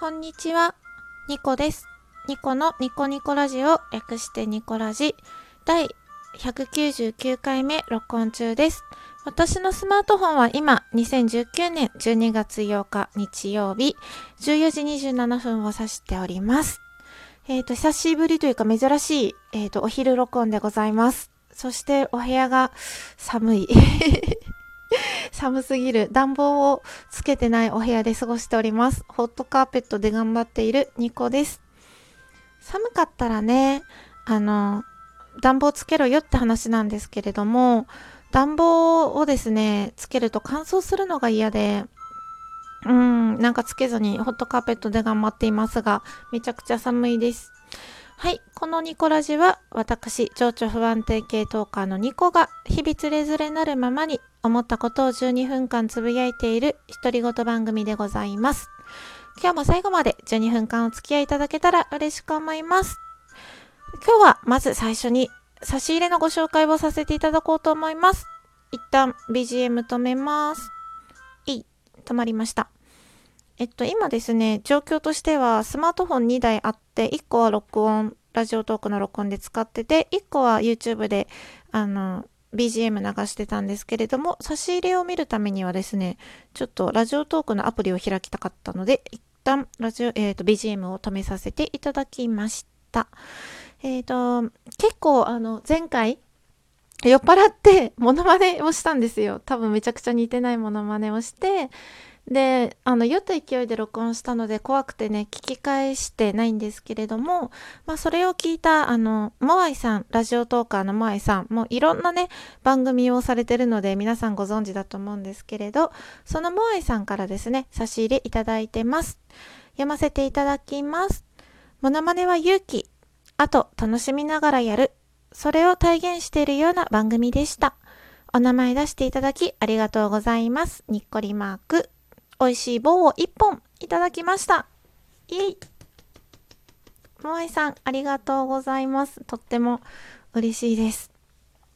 こんにちは、ニコです。ニコのニコニコラジオ、略してニコラジ、第199回目録音中です。私のスマートフォンは今、2019年12月8日日曜日、14時27分を指しております。えっ、と、久しぶりというか珍しい、えっ、と、お昼録音でございます。そして、お部屋が寒い。寒すぎる暖房をつけてないお部屋で過ごしております。ホットカーペットで頑張っているニコです。寒かったらね、あの、暖房つけろよって話なんですけれども、暖房をですね、つけると乾燥するのが嫌で、うん、なんかつけずにホットカーペットで頑張っていますが、めちゃくちゃ寒いです。はい。このニコラジは、私、情緒不安定系トーカーのニコが、日々つれづれなるままに、思ったことを12分間つぶやいている、独り言番組でございます。今日も最後まで12分間お付き合いいただけたら嬉しく思います。今日は、まず最初に、差し入れのご紹介をさせていただこうと思います。一旦、BGM 止めます。いい、止まりました。えっと、今ですね、状況としては、スマートフォン2台あって、1個は録音、ラジオトークの録音で使ってて、1個は YouTube で、あの、BGM 流してたんですけれども、差し入れを見るためにはですね、ちょっとラジオトークのアプリを開きたかったので、一旦ラジオ、えっ、と、BGM を止めさせていただきました。えっ、と、結構、あの、前回、酔っ払ってモノマネをしたんですよ。多分めちゃくちゃ似てないモノマネをして、で、あの、酔った勢いで録音したので怖くてね、聞き返してないんですけれども、まあ、それを聞いた、あの、モアイさん、ラジオトーカーのモアイさん、もういろんなね、番組をされてるので、皆さんご存知だと思うんですけれど、そのモアイさんからですね、差し入れいただいてます。読ませていただきます。モノマネは勇気。あと、楽しみながらやる。それを体現しているような番組でした。お名前出していただきありがとうございます。にっこりマーク。美味しい棒を一本いただきました。イエイモアイさん、ありがとうございます。とっても嬉しいです。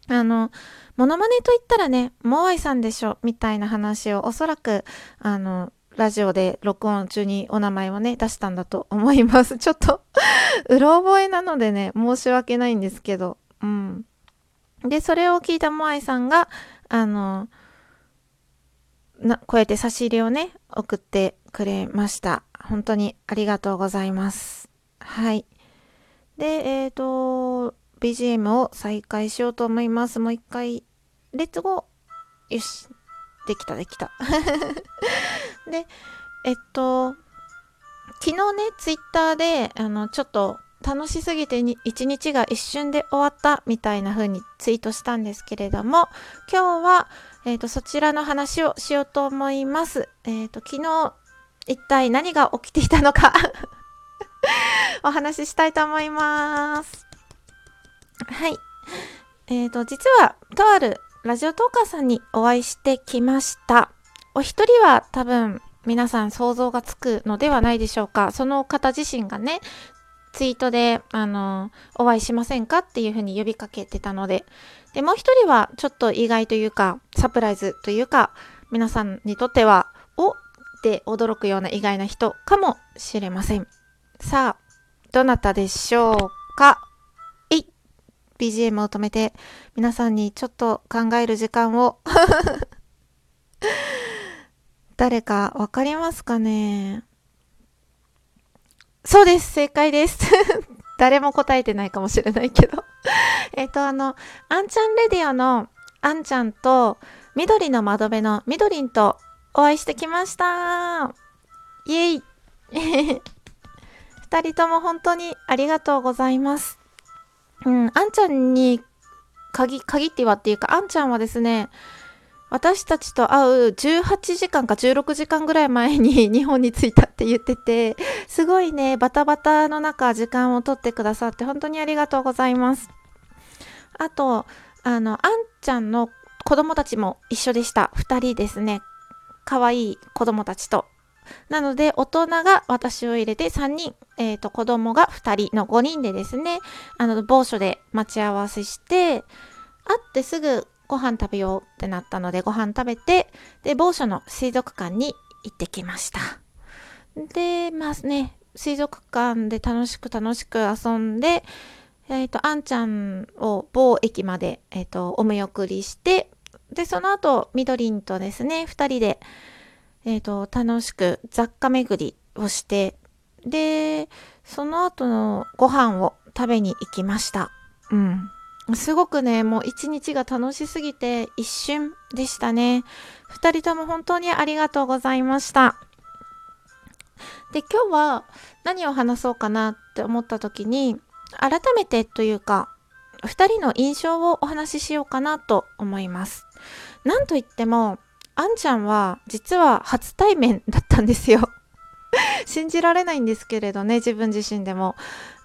あの、モノマネと言ったらね、モアイさんでしょ、みたいな話をおそらく、あの、ラジオで録音中にお名前をね、出したんだと思います。ちょっと、うろ覚えなのでね、申し訳ないんですけど、うん。で、それを聞いたモアイさんが、あの、な、こうやって差し入れをね、送ってくれました。本当にありがとうございます。はい。で、えっ、と、BGM を再開しようと思います。もう一回、レッツゴーよし。できた、できた。で、えっと、昨日ね、ツイッターで、あの、ちょっと楽しすぎてに一日が一瞬で終わったみたいな風にツイートしたんですけれども、今日は、えっ、と、そちらの話をしようと思います。えっ、と、昨日、一体何が起きていたのか お話ししたいと思います。はい。えっ、と、実は、とあるラジオトーカーさんにお会いしてきました。お一人は多分皆さん想像がつくのではないでしょうか。その方自身がね、ツイートで、あの、お会いしませんかっていうふうに呼びかけてたので。で、もう一人はちょっと意外というか、サプライズというか、皆さんにとっては、おって驚くような意外な人かもしれません。さあ、どなたでしょうか？えい !BGM を止めて、皆さんにちょっと考える時間を 誰かわかりますかね？そうです。正解です。誰も答えてないかもしれないけど。えっとあの、あんちゃんレディオのあんちゃんと緑の窓辺のみどりんとお会いしてきました。イエイ。二人とも本当にありがとうございます。うん、あんちゃんに限限ってはっていうか、あんちゃんはですね、私たちと会う18時間か16時間ぐらい前に 日本に着いたって言ってて、すごいね、バタバタの中時間を取ってくださって本当にありがとうございます。あと、あの、あんちゃんの子供たちも一緒でした。二人ですね。可愛い子供たちと。なので、大人が私を入れて3人、えっ、と、子供が2人の5人でですね、あの、某所で待ち合わせして、会ってすぐご飯食べようってなったので、ご飯食べて、で、某所の水族館に行ってきました。で、まあね、水族館で楽しく楽しく遊んで、えっ、ー、と、あんちゃんを某駅まで、えっ、ー、と、お見送りして、で、その後、みどりんとですね、二人で、えっ、ー、と、楽しく雑貨巡りをして、で、その後のご飯を食べに行きました。うん。すごくね、もう一日が楽しすぎて一瞬でしたね。二人とも本当にありがとうございました。で、今日は何を話そうかなって思った時に、改めてというか、二人の印象をお話ししようかなと思います。なんといっても、あんちゃんは実は初対面だったんですよ。信じられないんですけれどね、自分自身でも。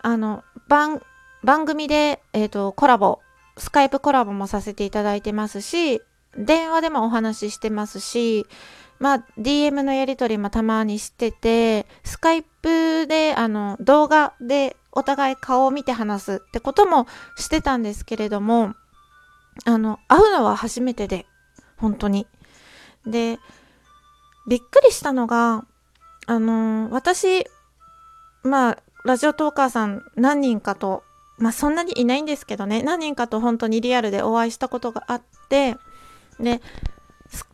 あの、番、番組で、えっ、と、コラボ、スカイプコラボもさせていただいてますし、電話でもお話ししてますし、まあ、DM のやり取りもたまにしてて、スカイプで、あの、動画でお互い顔を見て話すってこともしてたんですけれども、あの、会うのは初めてで、本当に。で、びっくりしたのが、あの、私、まあ、ラジオトーカーさん何人かと、まあそんなにいないんですけどね、何人かと本当にリアルでお会いしたことがあって、で、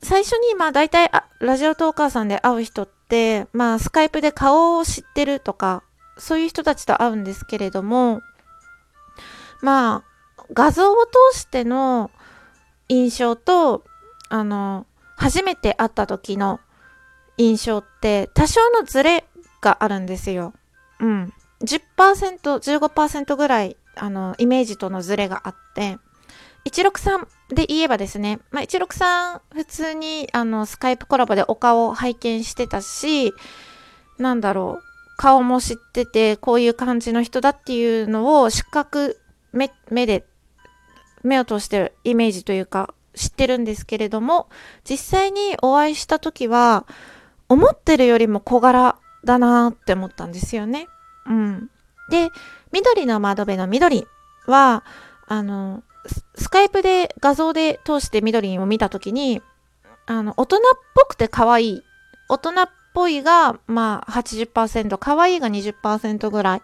最初にまあ大体ラジオトーカーさんで会う人って、まあスカイプで顔を知ってるとか、そういう人たちと会うんですけれども、まあ画像を通しての印象と、あの、初めて会った時の印象って多少のズレがあるんですよ。うん。10%、15%ぐらい、あの、イメージとのズレがあって、163で言えばですね、まあ、163普通にあのスカイプコラボでお顔を拝見してたし、なんだろう、顔も知ってて、こういう感じの人だっていうのを視覚、目、目で、目を通してるイメージというか、知ってるんですけれども、実際にお会いした時は、思ってるよりも小柄だなって思ったんですよね。うん。で、緑の窓辺の緑は、あの、スカイプで画像で通して緑を見たときに、あの、大人っぽくて可愛い。大人っぽいが、まあ80%、可愛いが20%ぐらい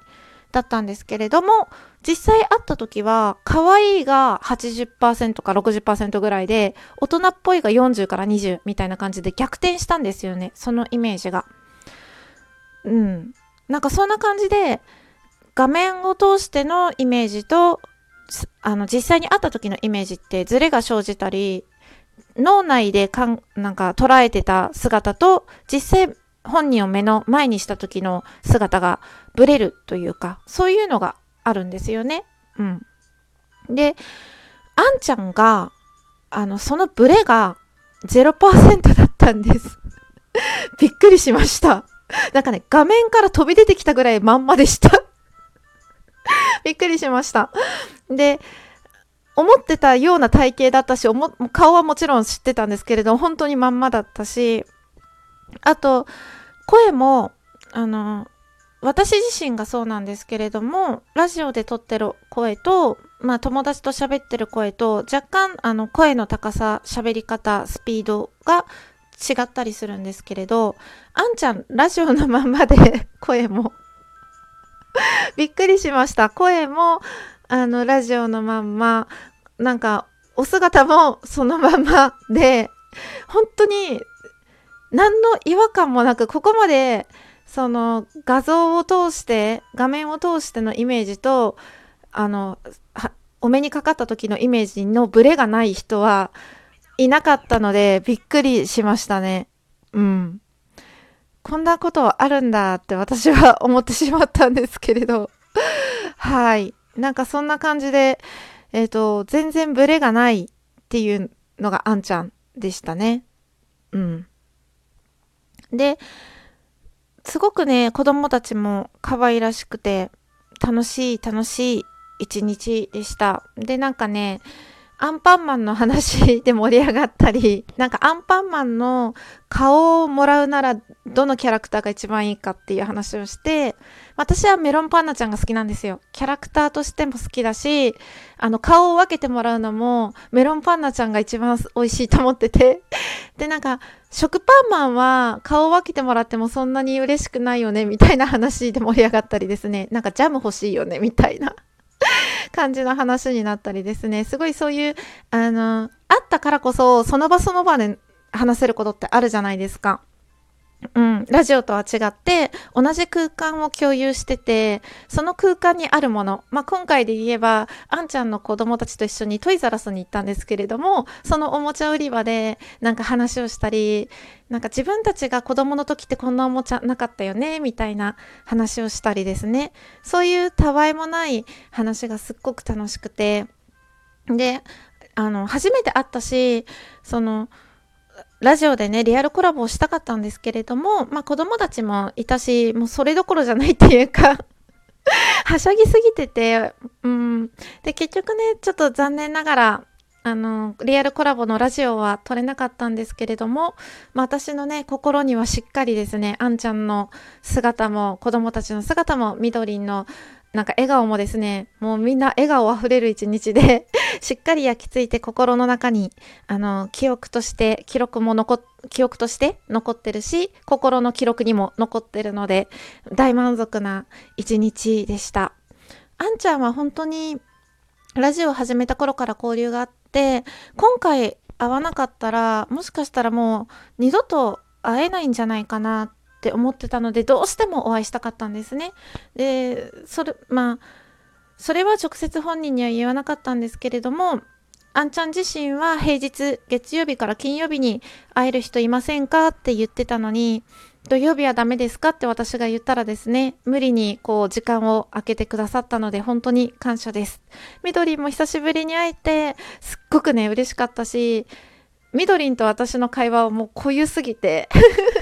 だったんですけれども、実際会った時は、可愛いが80%か60%ぐらいで、大人っぽいが40から20みたいな感じで逆転したんですよね。そのイメージが。うん。なんかそんな感じで、画面を通してのイメージと、あの、実際に会った時のイメージってズレが生じたり、脳内でかん、なんか捉えてた姿と、実際本人を目の前にした時の姿がブレるというか、そういうのがあるんですよね。うん。で、あんちゃんが、あの、そのブレが0%だったんです。びっくりしました。なんかね、画面から飛び出てきたぐらいまんまでした びっくりしました。で、思ってたような体型だったし、顔はもちろん知ってたんですけれど、本当にまんまだったし、あと、声も、あの、私自身がそうなんですけれども、ラジオで撮ってる声と、まあ友達と喋ってる声と、若干あの声の高さ、喋り方、スピードが違ったりするんですけれど、あんちゃん、ラジオのまんまで 声も。びっくりしました。声も、あの、ラジオのまんま、なんか、お姿もそのままで、本当に何の違和感もなく、ここまで、その画像を通して、画面を通してのイメージと、あの、お目にかかった時のイメージのブレがない人はいなかったので、びっくりしましたね。うん。こんなことあるんだって私は思ってしまったんですけれど。はい。なんかそんな感じで、えっ、ー、と、全然ブレがないっていうのがあんちゃんでしたね。うん。で、すごくね、子供たちも可愛らしくて、楽しい楽しい一日でした。で、なんかね、アンパンマンの話で盛り上がったり、なんかアンパンマンの顔をもらうならどのキャラクターが一番いいかっていう話をして、私はメロンパンナちゃんが好きなんですよ。キャラクターとしても好きだし、あの、顔を分けてもらうのも、メロンパンナちゃんが一番美味しいと思ってて。で、なんか、食パンマンは顔を分けてもらってもそんなに嬉しくないよね、みたいな話で盛り上がったりですね。なんかジャム欲しいよね、みたいな 感じの話になったりですね。すごいそういう、あの、あったからこそ、その場その場で話せることってあるじゃないですか。うん、ラジオとは違って同じ空間を共有しててその空間にあるもの、まあ、今回で言えばあんちゃんの子供たちと一緒にトイザラスに行ったんですけれどもそのおもちゃ売り場でなんか話をしたりなんか自分たちが子供の時ってこんなおもちゃなかったよねみたいな話をしたりですね。そういうたわいもない話がすっごく楽しくて。であの初めて会ったしそのラジオでね、リアルコラボをしたかったんですけれども、まあ子供たちもいたし、もうそれどころじゃないっていうか はしゃぎすぎてて、うん。で、結局ね、ちょっと残念ながら、あの、リアルコラボのラジオは撮れなかったんですけれども、まあ、私のね、心にはしっかりですね、あんちゃんの姿も、子供たちの姿も、みどりんのなんか笑顔もですね、もうみんな笑顔あふれる一日で しっかり焼き付いて心の中に、あの、記憶として、記録も残っ、記憶として残ってるし、心の記録にも残ってるので、大満足な一日でした。あんちゃんは本当に、ラジオを始めた頃から交流があって、今回会わなかったら、もしかしたらもう二度と会えないんじゃないかなっって思ってたのでどうしてもお会いしたかったんですね。でそれまあそれは直接本人には言わなかったんですけれどもあんちゃん自身は平日月曜日から金曜日に会える人いませんかって言ってたのに土曜日はダメですかって私が言ったらですね無理にこう時間を空けてくださったので本当に感謝ですみどりも久しぶりに会えてすっごくね嬉しかったしみどりんと私の会話はもう濃ゆすぎて